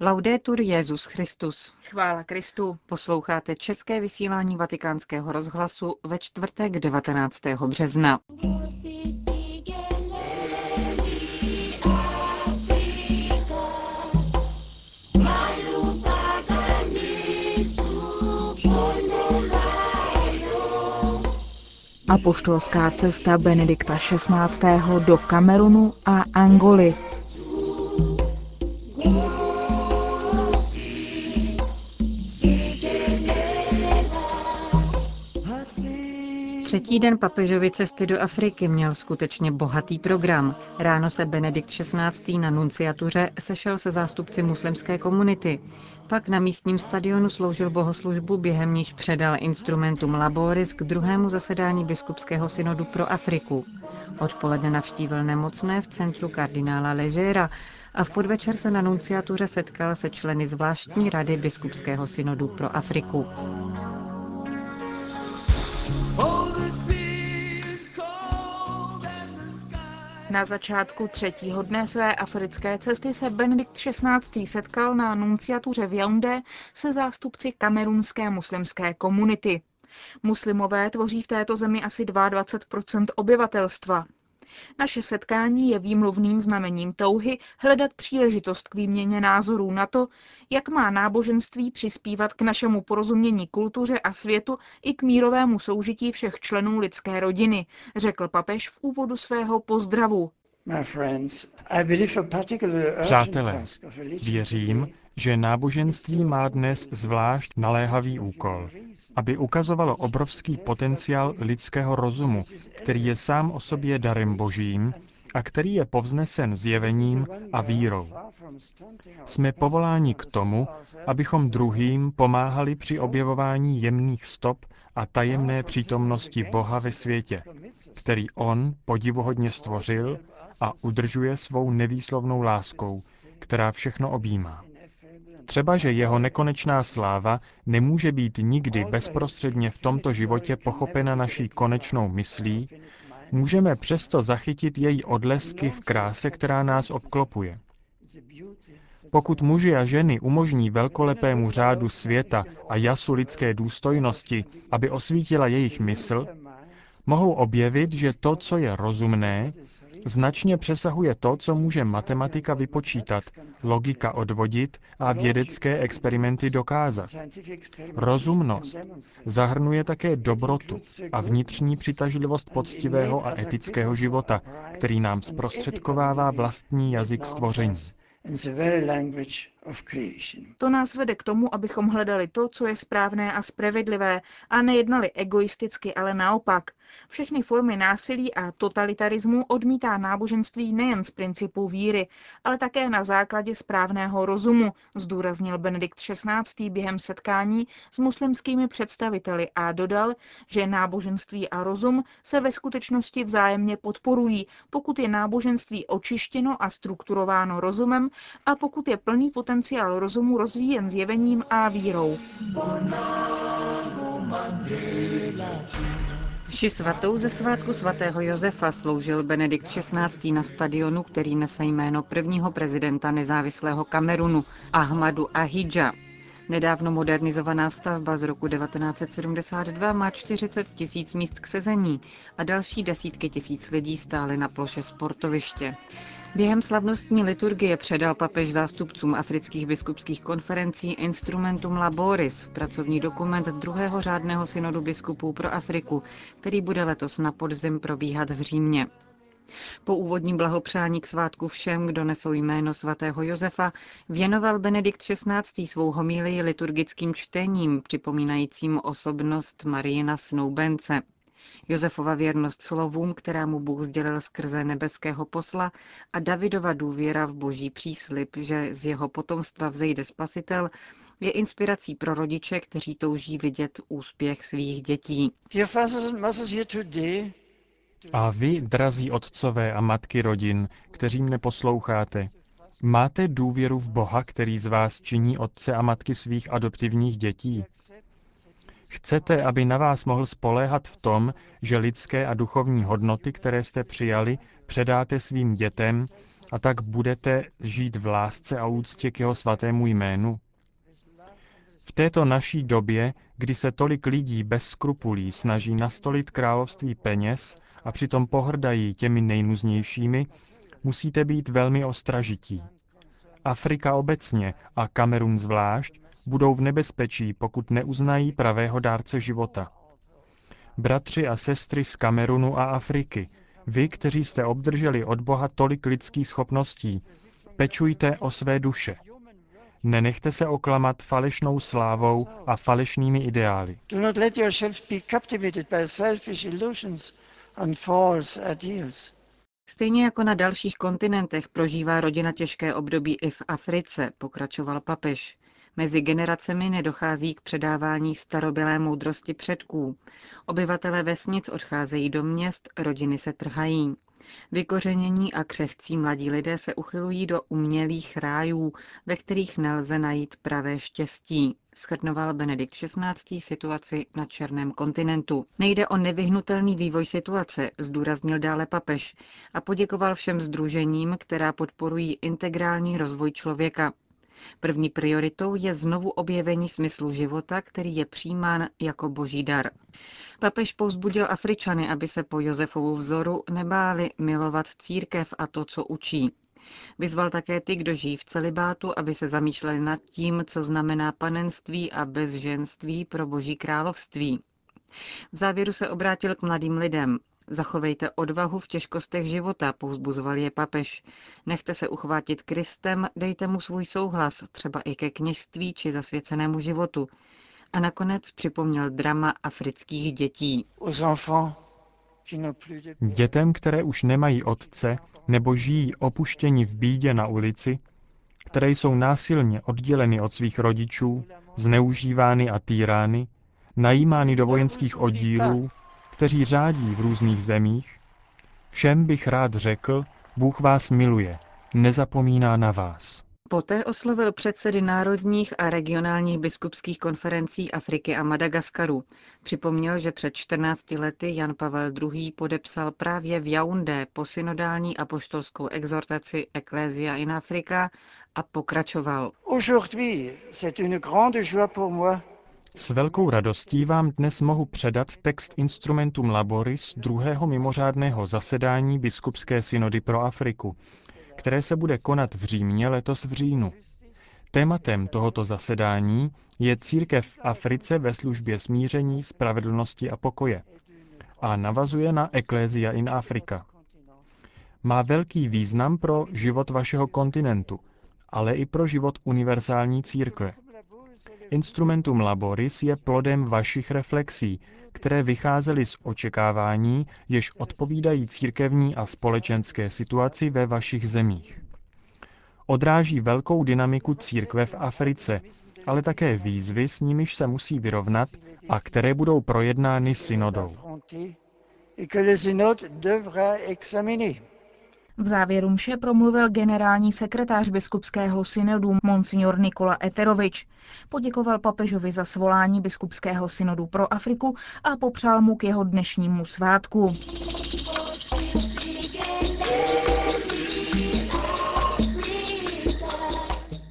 Laudetur Jezus Christus. Chvála Kristu. Posloucháte české vysílání Vatikánského rozhlasu ve čtvrtek 19. března. Apoštolská cesta Benedikta XVI. do Kamerunu a Angoly. Třetí den papežovy cesty do Afriky měl skutečně bohatý program. Ráno se Benedikt XVI. na nunciatuře sešel se zástupci muslimské komunity. Pak na místním stadionu sloužil bohoslužbu, během níž předal instrumentum Laboris k druhému zasedání biskupského synodu pro Afriku. Odpoledne navštívil nemocné v centru kardinála Ležera a v podvečer se na nunciatuře setkal se členy zvláštní rady biskupského synodu pro Afriku. Na začátku třetího dne své africké cesty se Benedikt XVI. setkal na nunciatuře v Yaoundé se zástupci kamerunské muslimské komunity. Muslimové tvoří v této zemi asi 22% obyvatelstva. Naše setkání je výmluvným znamením touhy hledat příležitost k výměně názorů na to, jak má náboženství přispívat k našemu porozumění kultuře a světu i k mírovému soužití všech členů lidské rodiny, řekl papež v úvodu svého pozdravu. Přátelé, věřím, že náboženství má dnes zvlášť naléhavý úkol, aby ukazovalo obrovský potenciál lidského rozumu, který je sám o sobě darem božím a který je povznesen zjevením a vírou. Jsme povoláni k tomu, abychom druhým pomáhali při objevování jemných stop a tajemné přítomnosti Boha ve světě, který On podivuhodně stvořil a udržuje svou nevýslovnou láskou, která všechno objímá. Třeba, že jeho nekonečná sláva nemůže být nikdy bezprostředně v tomto životě pochopena naší konečnou myslí, můžeme přesto zachytit její odlesky v kráse, která nás obklopuje. Pokud muži a ženy umožní velkolepému řádu světa a jasu lidské důstojnosti, aby osvítila jejich mysl, mohou objevit, že to, co je rozumné, značně přesahuje to, co může matematika vypočítat, logika odvodit a vědecké experimenty dokázat. Rozumnost zahrnuje také dobrotu a vnitřní přitažlivost poctivého a etického života, který nám zprostředkovává vlastní jazyk stvoření. To nás vede k tomu, abychom hledali to, co je správné a spravedlivé a nejednali egoisticky, ale naopak. Všechny formy násilí a totalitarismu odmítá náboženství nejen z principů víry, ale také na základě správného rozumu, zdůraznil Benedikt XVI. během setkání s muslimskými představiteli a dodal, že náboženství a rozum se ve skutečnosti vzájemně podporují, pokud je náboženství očištěno a strukturováno rozumem a pokud je plný potenciál rozumu rozvíjen zjevením a vírou. Vši svatou ze svátku svatého Josefa sloužil Benedikt XVI. na stadionu, který nese jméno prvního prezidenta nezávislého Kamerunu, Ahmadu Ahidža. Nedávno modernizovaná stavba z roku 1972 má 40 tisíc míst k sezení a další desítky tisíc lidí stály na ploše sportoviště. Během slavnostní liturgie předal papež zástupcům afrických biskupských konferencí Instrumentum Laboris, pracovní dokument druhého řádného synodu biskupů pro Afriku, který bude letos na podzim probíhat v Římě. Po úvodním blahopřání k svátku všem, kdo nesou jméno svatého Josefa, věnoval Benedikt XVI. svou homílii liturgickým čtením, připomínajícím osobnost Marijina Snoubence. Josefova věrnost slovům, která mu Bůh sdělil skrze nebeského posla a Davidova důvěra v boží příslip, že z jeho potomstva vzejde spasitel, je inspirací pro rodiče, kteří touží vidět úspěch svých dětí. A vy, drazí otcové a matky rodin, kteří mne posloucháte, máte důvěru v Boha, který z vás činí otce a matky svých adoptivních dětí? Chcete, aby na vás mohl spoléhat v tom, že lidské a duchovní hodnoty, které jste přijali, předáte svým dětem a tak budete žít v lásce a úctě k jeho svatému jménu? V této naší době, kdy se tolik lidí bez skrupulí snaží nastolit království peněz a přitom pohrdají těmi nejnuznějšími, musíte být velmi ostražití. Afrika obecně a Kamerun zvlášť budou v nebezpečí, pokud neuznají pravého dárce života. Bratři a sestry z Kamerunu a Afriky, vy, kteří jste obdrželi od Boha tolik lidských schopností, pečujte o své duše. Nenechte se oklamat falešnou slávou a falešnými ideály. Stejně jako na dalších kontinentech prožívá rodina těžké období i v Africe, pokračoval papež. Mezi generacemi nedochází k předávání starobylé moudrosti předků. Obyvatelé vesnic odcházejí do měst, rodiny se trhají. Vykořenění a křehcí mladí lidé se uchylují do umělých rájů, ve kterých nelze najít pravé štěstí, schrnoval Benedikt XVI. situaci na Černém kontinentu. Nejde o nevyhnutelný vývoj situace, zdůraznil dále papež a poděkoval všem združením, která podporují integrální rozvoj člověka. První prioritou je znovu objevení smyslu života, který je přijímán jako boží dar. Papež povzbudil Afričany, aby se po Josefovu vzoru nebáli milovat církev a to, co učí. Vyzval také ty, kdo žijí v celibátu, aby se zamýšleli nad tím, co znamená panenství a bezženství pro boží království. V závěru se obrátil k mladým lidem. Zachovejte odvahu v těžkostech života, povzbuzoval je papež. Nechte se uchvátit Kristem, dejte mu svůj souhlas, třeba i ke kněžství či zasvěcenému životu. A nakonec připomněl drama afrických dětí. Dětem, které už nemají otce nebo žijí opuštěni v bídě na ulici, které jsou násilně odděleny od svých rodičů, zneužívány a týrány, najímány do vojenských oddílů, kteří řádí v různých zemích, všem bych rád řekl, Bůh vás miluje, nezapomíná na vás. Poté oslovil předsedy národních a regionálních biskupských konferencí Afriky a Madagaskaru. Připomněl, že před 14 lety Jan Pavel II. podepsal právě v Jaundé posynodální apoštolskou exhortaci Ecclesia in Africa a pokračoval. Aujourd'hui, c'est une grande joie pour moi s velkou radostí vám dnes mohu předat text Instrumentum Laboris druhého mimořádného zasedání Biskupské synody pro Afriku, které se bude konat v Římě letos v říjnu. Tématem tohoto zasedání je církev v Africe ve službě smíření, spravedlnosti a pokoje a navazuje na Ecclesia in Africa. Má velký význam pro život vašeho kontinentu, ale i pro život univerzální církve. Instrumentum Laboris je plodem vašich reflexí, které vycházely z očekávání, jež odpovídají církevní a společenské situaci ve vašich zemích. Odráží velkou dynamiku církve v Africe, ale také výzvy, s nimiž se musí vyrovnat a které budou projednány synodou. V závěru mše promluvil generální sekretář biskupského synodu Monsignor Nikola Eterovič. Poděkoval papežovi za svolání biskupského synodu pro Afriku a popřál mu k jeho dnešnímu svátku.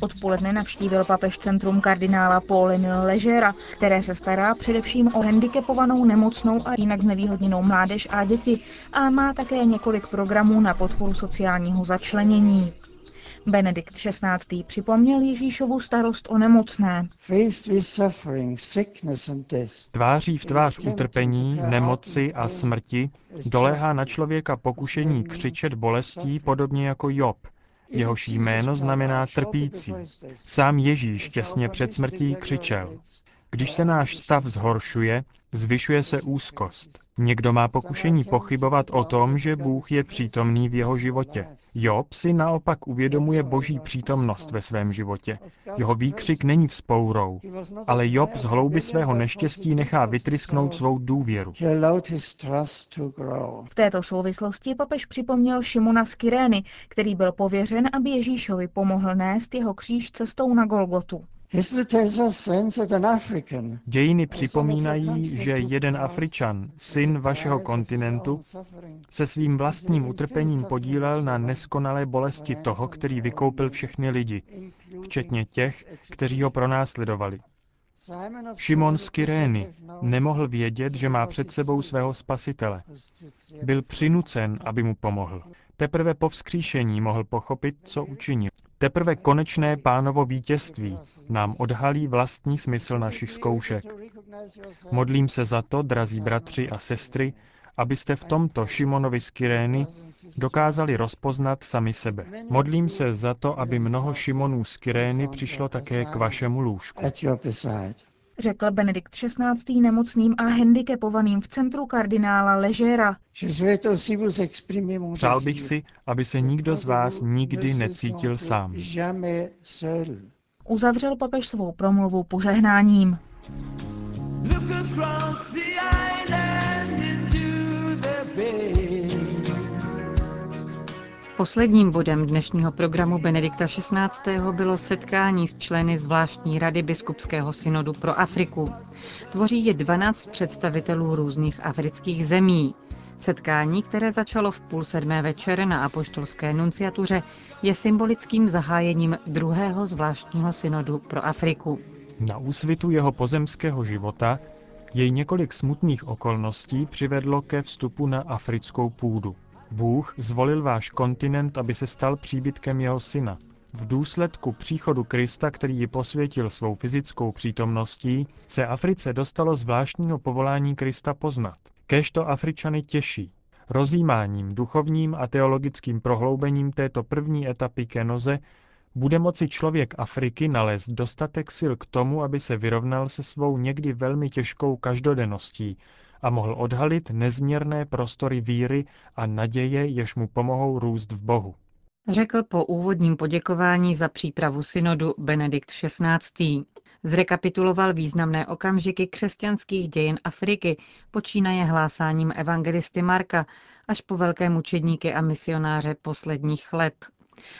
Odpoledne navštívil papež centrum kardinála Paul Emile Ležera, které se stará především o handicapovanou, nemocnou a jinak znevýhodněnou mládež a děti a má také několik programů na podporu sociálního začlenění. Benedikt XVI. připomněl Ježíšovu starost o nemocné. Tváří v tvář utrpení, nemoci a smrti doléhá na člověka pokušení křičet bolestí podobně jako Job – Jehož jméno znamená trpící. Sám Ježíš těsně před smrtí křičel. Když se náš stav zhoršuje, zvyšuje se úzkost. Někdo má pokušení pochybovat o tom, že Bůh je přítomný v jeho životě. Job si naopak uvědomuje boží přítomnost ve svém životě. Jeho výkřik není vzpourou, ale Job z hlouby svého neštěstí nechá vytrysknout svou důvěru. V této souvislosti papež připomněl Šimona z Kyrény, který byl pověřen, aby Ježíšovi pomohl nést jeho kříž cestou na Golgotu. Dějiny připomínají, že jeden Afričan, syn vašeho kontinentu, se svým vlastním utrpením podílel na neskonalé bolesti toho, který vykoupil všechny lidi, včetně těch, kteří ho pronásledovali. Šimon z Kyrény nemohl vědět, že má před sebou svého spasitele. Byl přinucen, aby mu pomohl. Teprve po vzkříšení mohl pochopit, co učinil. Teprve konečné pánovo vítězství nám odhalí vlastní smysl našich zkoušek. Modlím se za to, drazí bratři a sestry, abyste v tomto Šimonovi z Kyrény dokázali rozpoznat sami sebe. Modlím se za to, aby mnoho Šimonů z Kyrény přišlo také k vašemu lůžku. Řekl Benedikt XVI. nemocným a handicapovaným v centru kardinála Ležera. Přál bych si, aby se nikdo z vás nikdy necítil sám. Uzavřel papež svou promluvu požehnáním. Look across the island into the bay. Posledním bodem dnešního programu Benedikta XVI. bylo setkání s členy zvláštní rady biskupského synodu pro Afriku. Tvoří je 12 představitelů různých afrických zemí. Setkání, které začalo v půl sedmé večer na apoštolské nunciatuře, je symbolickým zahájením druhého zvláštního synodu pro Afriku. Na úsvitu jeho pozemského života jej několik smutných okolností přivedlo ke vstupu na africkou půdu. Bůh zvolil váš kontinent, aby se stal příbytkem jeho syna. V důsledku příchodu Krista, který ji posvětil svou fyzickou přítomností, se Africe dostalo zvláštního povolání Krista poznat. Kež to Afričany těší. Rozjímáním, duchovním a teologickým prohloubením této první etapy kenoze bude moci člověk Afriky nalézt dostatek sil k tomu, aby se vyrovnal se svou někdy velmi těžkou každodenností a mohl odhalit nezměrné prostory víry a naděje, jež mu pomohou růst v Bohu. Řekl po úvodním poděkování za přípravu synodu Benedikt XVI. Zrekapituloval významné okamžiky křesťanských dějin Afriky, počínaje hlásáním evangelisty Marka až po velké mučedníky a misionáře posledních let.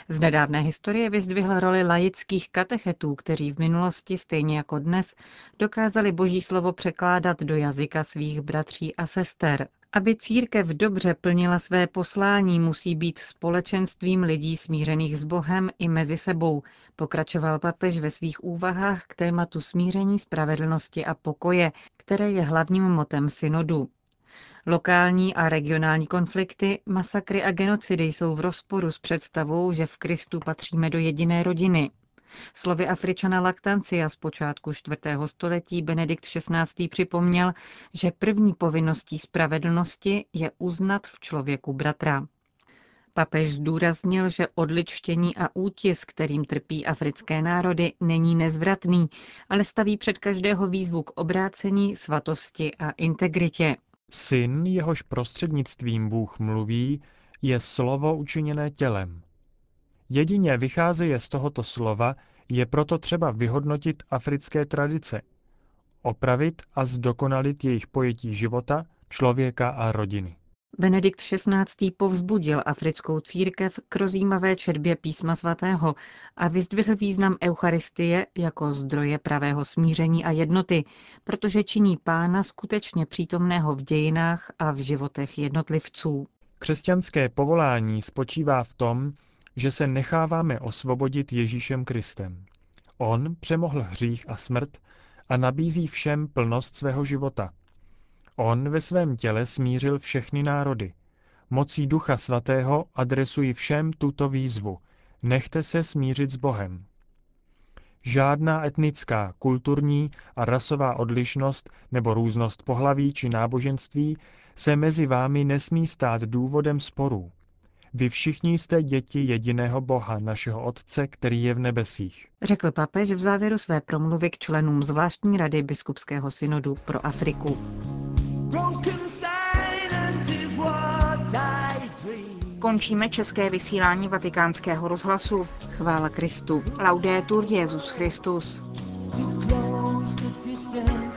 Z nedávné historie vyzdvihl roli laických katechetů, kteří v minulosti, stejně jako dnes, dokázali boží slovo překládat do jazyka svých bratří a sester. Aby církev dobře plnila své poslání, musí být společenstvím lidí smířených s Bohem i mezi sebou, pokračoval papež ve svých úvahách k tématu smíření, spravedlnosti a pokoje, které je hlavním motem synodu. Lokální a regionální konflikty, masakry a genocidy jsou v rozporu s představou, že v Kristu patříme do jediné rodiny. Slovy Afričana Laktancia z počátku 4. století Benedikt XVI. připomněl, že první povinností spravedlnosti je uznat v člověku bratra. Papež zdůraznil, že odličtění a útis, kterým trpí africké národy, není nezvratný, ale staví před každého výzvu k obrácení, svatosti a integritě. Syn, jehož prostřednictvím Bůh mluví, je slovo učiněné tělem. Jedině vycházeje z tohoto slova je proto třeba vyhodnotit africké tradice, opravit a zdokonalit jejich pojetí života, člověka a rodiny. Benedikt XVI. povzbudil africkou církev k rozjímavé četbě písma svatého a vyzdvihl význam Eucharistie jako zdroje pravého smíření a jednoty, protože činí pána skutečně přítomného v dějinách a v životech jednotlivců. Křesťanské povolání spočívá v tom, že se necháváme osvobodit Ježíšem Kristem. On přemohl hřích a smrt a nabízí všem plnost svého života – On ve svém těle smířil všechny národy. Mocí Ducha Svatého adresuji všem tuto výzvu. Nechte se smířit s Bohem. Žádná etnická, kulturní a rasová odlišnost nebo různost pohlaví či náboženství se mezi vámi nesmí stát důvodem sporů. Vy všichni jste děti jediného Boha, našeho Otce, který je v nebesích. Řekl papež v závěru své promluvy k členům zvláštní rady biskupského synodu pro Afriku. Končíme české vysílání vatikánského rozhlasu. Chvála Kristu. Laudetur Jezus Christus. between